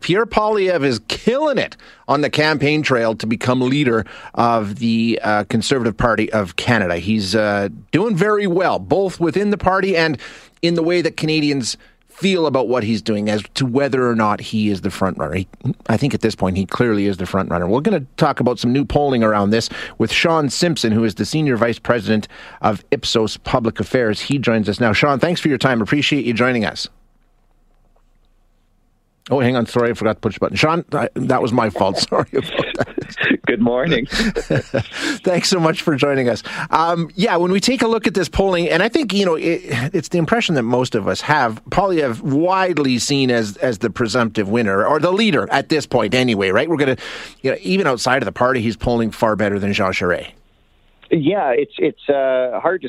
Pierre Poilievre is killing it on the campaign trail to become leader of the uh, Conservative Party of Canada. He's uh, doing very well, both within the party and in the way that Canadians feel about what he's doing as to whether or not he is the front runner. I think at this point he clearly is the front runner. We're going to talk about some new polling around this with Sean Simpson, who is the senior vice president of Ipsos Public Affairs. He joins us now. Sean, thanks for your time. Appreciate you joining us. Oh, hang on. Sorry, I forgot to push the button. Sean, that was my fault. Sorry about that. Good morning. Thanks so much for joining us. Um, yeah, when we take a look at this polling, and I think, you know, it, it's the impression that most of us have, Poilievre widely seen as, as the presumptive winner, or the leader at this point anyway, right? We're going to, you know, even outside of the party, he's polling far better than Jean Charest. Yeah, it's it's uh, hard to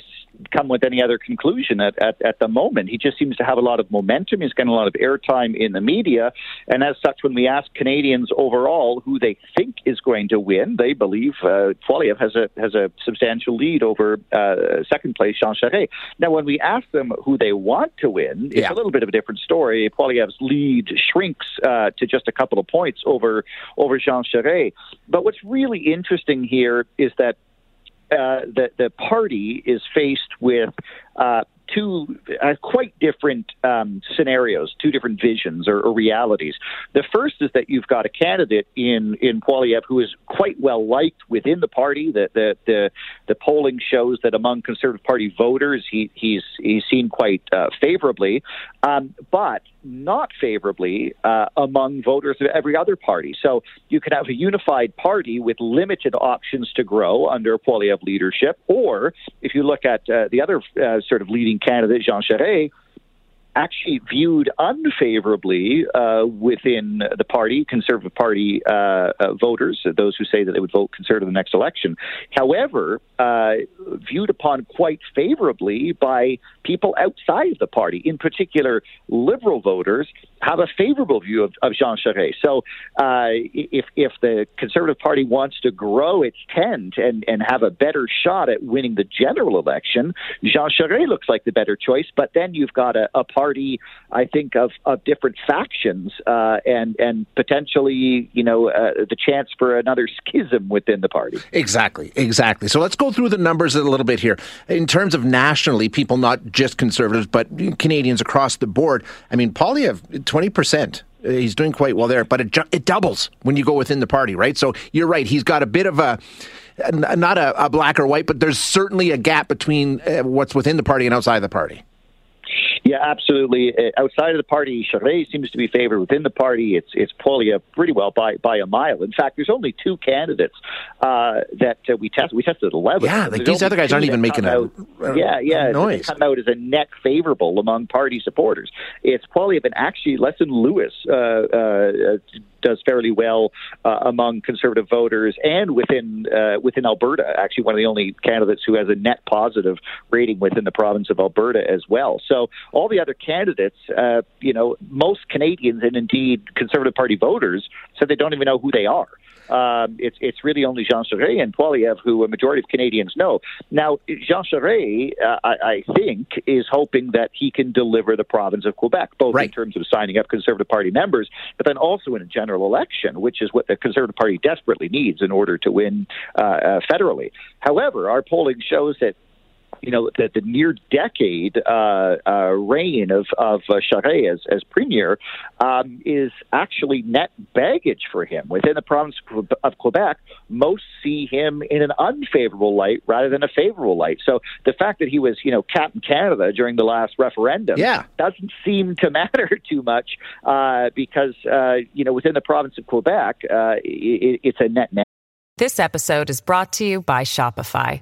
come with any other conclusion at, at, at the moment. He just seems to have a lot of momentum. He's getting a lot of airtime in the media. And as such, when we ask Canadians overall who they think is going to win, they believe uh, has a, has a substantial lead over uh, second place Jean Charest. Now, when we ask them who they want to win, it's yeah. a little bit of a different story. Poilievre's lead shrinks uh, to just a couple of points over, over Jean Charest. But what's really interesting here is that uh, the the party is faced with uh, two uh, quite different um, scenarios, two different visions or, or, realities. The first is that you've got a candidate in in Poilievre who is quite well liked within the party. The the the, the polling shows that among Conservative Party voters, he, he's he's seen quite uh, favorably, um, but not favorably uh, among voters of every other party. So you could have a unified party with limited options to grow under Poilievre leadership, or if you look at uh, the other uh, sort of leading candidate, Jean Charest, actually viewed unfavorably uh, within the party, Conservative Party uh, uh, voters, those who say that they would vote Conservative in the next election. However, uh, viewed upon quite favorably by people outside of the party, in particular Liberal voters, have a favorable view of, of Jean Charest. So uh, if, if the Conservative Party wants to grow its tent and, and have a better shot at winning the general election, Jean Charest looks like the better choice, but then you've got a, a party, I think, of, of different factions uh, and and potentially, you know, uh, the chance for another schism within the party. Exactly, exactly. So let's go through the numbers a little bit here in terms of nationally, people not just conservatives but Canadians across the board. I mean, Poilievre, twenty percent uh, he's doing quite well there, but it it doubles when you go within the party, right? So you're right. He's got a bit of a not a, a black or white, but there's certainly a gap between uh, what's within the party and outside the party. Yeah, absolutely. Uh, outside of the party, Charest seems to be favored. Within the party, it's it's Poilievre pretty well by by a mile. In fact, there's only two candidates uh, that uh, we tested. We tested eleven. Yeah, like these other guys aren't even making a, a, yeah yeah a noise. Come out as a net favorable among party supporters. It's Poilievre and actually Leslyn Lewis uh, uh, does fairly well uh, among conservative voters and within uh, within Alberta. Actually, one of the only candidates who has a net positive rating within the province of Alberta as well. So all the other candidates, uh, you know, most Canadians and indeed Conservative Party voters said they don't even know who they are. Um, it's it's really only Jean Charest and Poilievre who a majority of Canadians know. Now, Jean Charest, uh, I, I, think, is hoping that he can deliver the province of Quebec, both right. in terms of signing up Conservative Party members, but then also in a general election, which is what the Conservative Party desperately needs in order to win uh, uh, federally. However, our polling shows that you know, the, the near decade uh, uh, reign of, of uh, Charest as, as premier um, is actually net baggage for him. Within the province of Quebec, most see him in an unfavorable light rather than a favorable light. So the fact that he was, you know, Captain Canada during the last referendum yeah. doesn't seem to matter too much uh, because, uh, you know, within the province of Quebec, uh, it, it's a net net. This episode is brought to you by Shopify.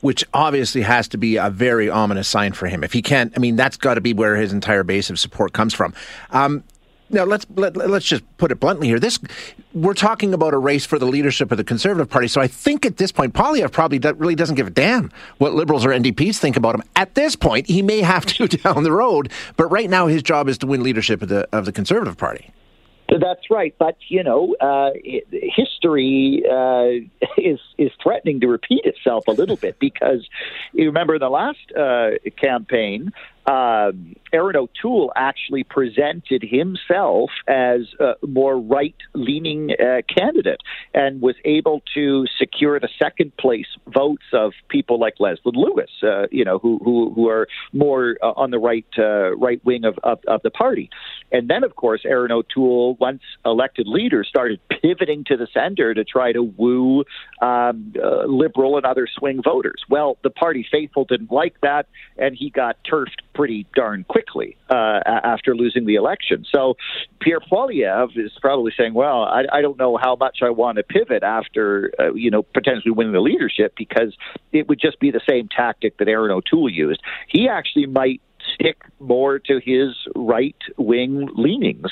Which obviously has to be a very ominous sign for him. If he can't, I mean, that's got to be where his entire base of support comes from. Um, now let's let, let's just put it bluntly here. This we're talking about a race for the leadership of the Conservative Party. So I think at this point, Poilievre probably do, really doesn't give a damn what Liberals or NDPs think about him. At this point, he may have to down the road, but right now his job is to win leadership of the of the Conservative Party. That's right, but you know, uh, history uh, is is threatening to repeat itself a little bit because you remember in the last uh, campaign, uh, Erin O'Toole actually presented himself as a more right leaning uh, candidate and was able to secure the second place votes of people like Leslie Lewis, uh, you know, who, who, who are more uh, on the right uh, right wing of, of, of the party. And then, of course, Erin O'Toole, once elected leader, started pivoting to the center to try to woo um, uh, liberal and other swing voters. Well, the party faithful didn't like that, and he got turfed pretty darn quickly uh, after losing the election. So Pierre Poilievre is probably saying, "Well, I, I don't know how much I want to pivot after uh, you know potentially winning the leadership because it would just be the same tactic that Erin O'Toole used. He actually might." Stick more to his right wing leanings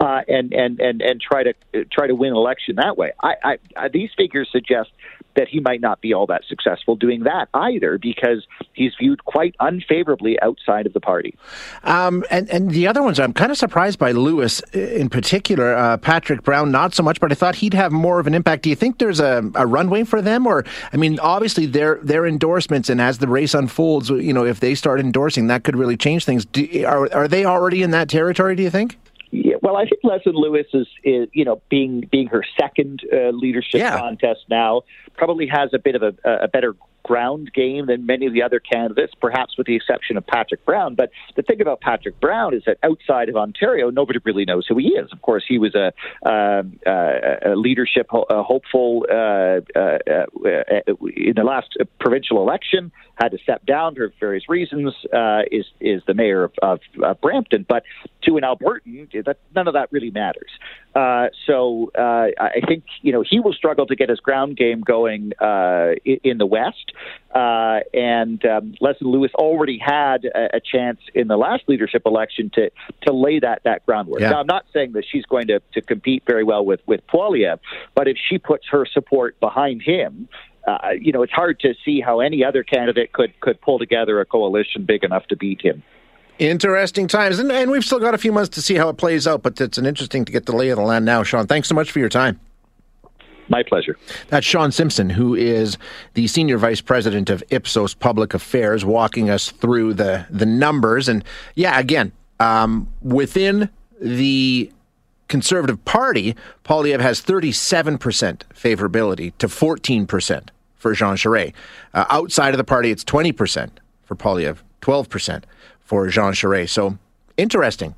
uh, and and and and try to try to win election that way. I, I, these figures suggest that he might not be all that successful doing that either because he's viewed quite unfavorably outside of the party. Um, and, and the other ones, I'm kind of surprised by Lewis in particular. Uh, Patrick Brown, not so much, but I thought he'd have more of an impact. Do you think there's a, a runway for them? Or, I mean, obviously their, their endorsements, and as the race unfolds, you know, if they start endorsing, that could really change things. Do, are, are they already in that territory, do you think? Yeah, well, I think Leslyn Lewis is, is you know, being being her second uh, leadership yeah. contest now, probably has a bit of a, a better ground game than many of the other candidates, perhaps with the exception of Patrick Brown. But the thing about Patrick Brown is that outside of Ontario, nobody really knows who he is. Of course, he was a, um, uh, a leadership ho- a hopeful uh, uh, uh, in the last provincial election, had to step down for various reasons. Uh, is is the mayor of, of, of, Brampton, but to an Albertan, that, none of that really matters. Uh, so I think you know he will struggle to get his ground game going in, in the West. Uh, and um, Leslyn Lewis already had a, a, chance in the last leadership election to to lay that that groundwork. Yeah. Now, I'm not saying that she's going to, to compete very well with with Poilievre, but if she puts her support behind him, uh, you know, it's hard to see how any other candidate could could pull together a coalition big enough to beat him. Interesting times, and, and we've still got a few months to see how it plays out. But it's an interesting to get the lay of the land now, Sean. Thanks so much for your time. My pleasure. That's Sean Simpson, who is the Senior Vice President of Ipsos Public Affairs, walking us through the, the numbers. And yeah, again, um, within the Conservative Party, Poilievre has 37% favorability to 14% for Jean Charest. Uh, outside of the party, it's 20% for Poilievre, 12% for Jean Charest. So interesting.